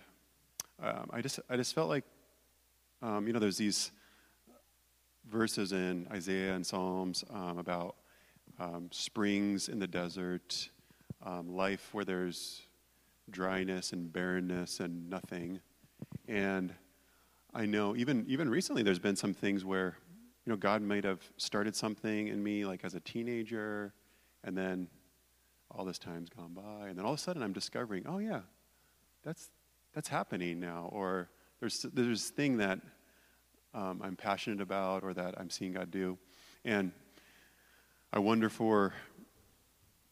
um, I, just, I just felt like um, you know there's these verses in isaiah and psalms um, about um, springs in the desert um, life where there's dryness and barrenness and nothing. And I know even even recently there's been some things where you know God might have started something in me like as a teenager and then all this time's gone by and then all of a sudden I'm discovering oh yeah that's that's happening now or there's there's this thing that um, I'm passionate about or that I'm seeing God do. And I wonder for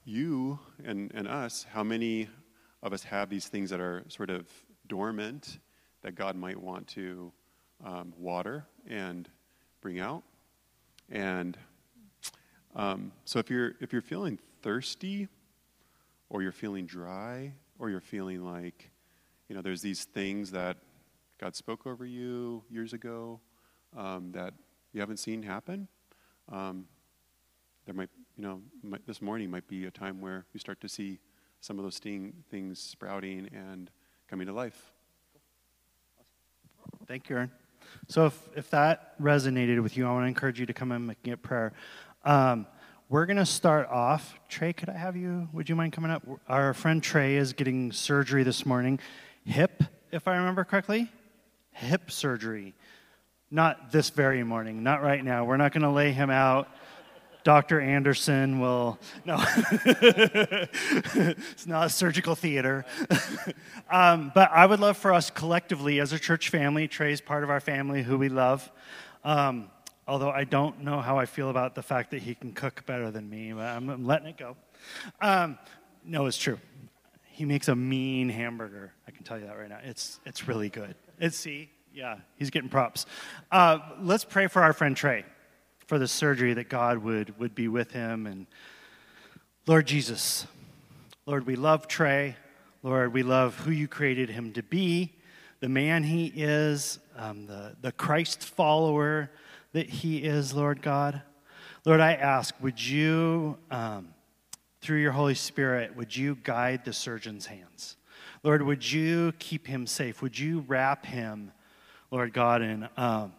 you and, and us how many of us have these things that are sort of dormant that God might want to um, water and bring out. And um, so if you're if you're feeling thirsty, or you're feeling dry, or you're feeling like, you know, there's these things that God spoke over you years ago um, that you haven't seen happen. Um, there might, you know, might, this morning might be a time where you start to see some of those things sprouting and coming to life. Thank you, Aaron. So if, if that resonated with you, I want to encourage you to come and get prayer. Um, we're going to start off. Trey, could I have you? Would you mind coming up? Our friend Trey is getting surgery this morning. Hip, if I remember correctly. Hip surgery. Not this very morning, not right now. We're not going to lay him out Dr. Anderson will, no, it's not a surgical theater. um, but I would love for us collectively as a church family, Trey's part of our family who we love. Um, although I don't know how I feel about the fact that he can cook better than me, but I'm, I'm letting it go. Um, no, it's true. he makes a mean hamburger. I can tell you that right now. It's, it's really good. It's, see, yeah, he's getting props. Uh, let's pray for our friend Trey for the surgery that God would, would be with him. And Lord Jesus, Lord, we love Trey. Lord, we love who you created him to be, the man he is, um, the, the Christ follower that he is, Lord God. Lord, I ask, would you, um, through your Holy Spirit, would you guide the surgeon's hands? Lord, would you keep him safe? Would you wrap him Lord God, in um,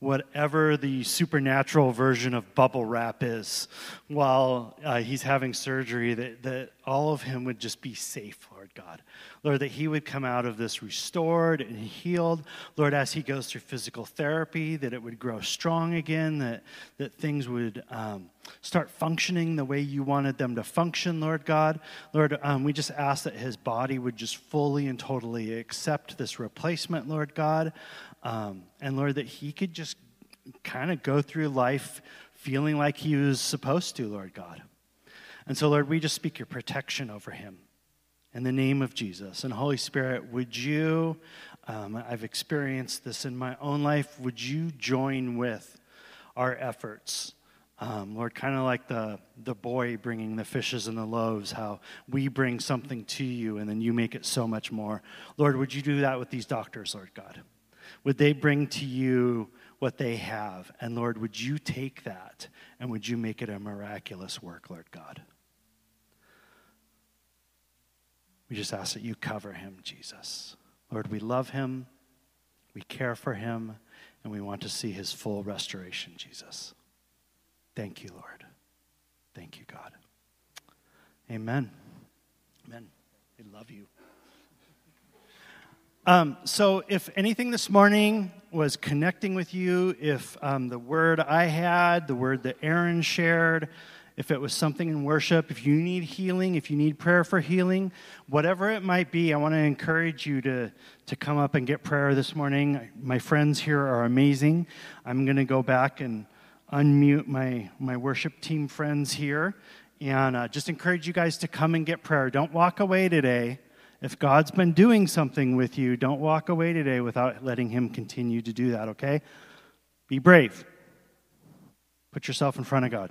whatever the supernatural version of bubble wrap is while uh, he's having surgery, that, that all of him would just be safe, Lord God. Lord, that he would come out of this restored and healed. Lord, as he goes through physical therapy, that it would grow strong again, that, that things would um, start functioning the way you wanted them to function, Lord God. Lord, um, we just ask that his body would just fully and totally accept this replacement, Lord God. Um, and Lord, that he could just kind of go through life feeling like he was supposed to, Lord God. And so, Lord, we just speak your protection over him in the name of Jesus. And Holy Spirit, would you, um, I've experienced this in my own life, would you join with our efforts? Um, Lord, kind of like the, the boy bringing the fishes and the loaves, how we bring something to you and then you make it so much more. Lord, would you do that with these doctors, Lord God? Would they bring to you what they have? And Lord, would you take that and would you make it a miraculous work, Lord God? We just ask that you cover him, Jesus. Lord, we love him, we care for him, and we want to see his full restoration, Jesus. Thank you, Lord. Thank you, God. Amen. Amen. We love you. Um, so, if anything this morning was connecting with you, if um, the word I had, the word that Aaron shared, if it was something in worship, if you need healing, if you need prayer for healing, whatever it might be, I want to encourage you to, to come up and get prayer this morning. My friends here are amazing. I'm going to go back and unmute my, my worship team friends here and uh, just encourage you guys to come and get prayer. Don't walk away today if God's been doing something with you, don't walk away today without letting Him continue to do that, okay? Be brave. Put yourself in front of God.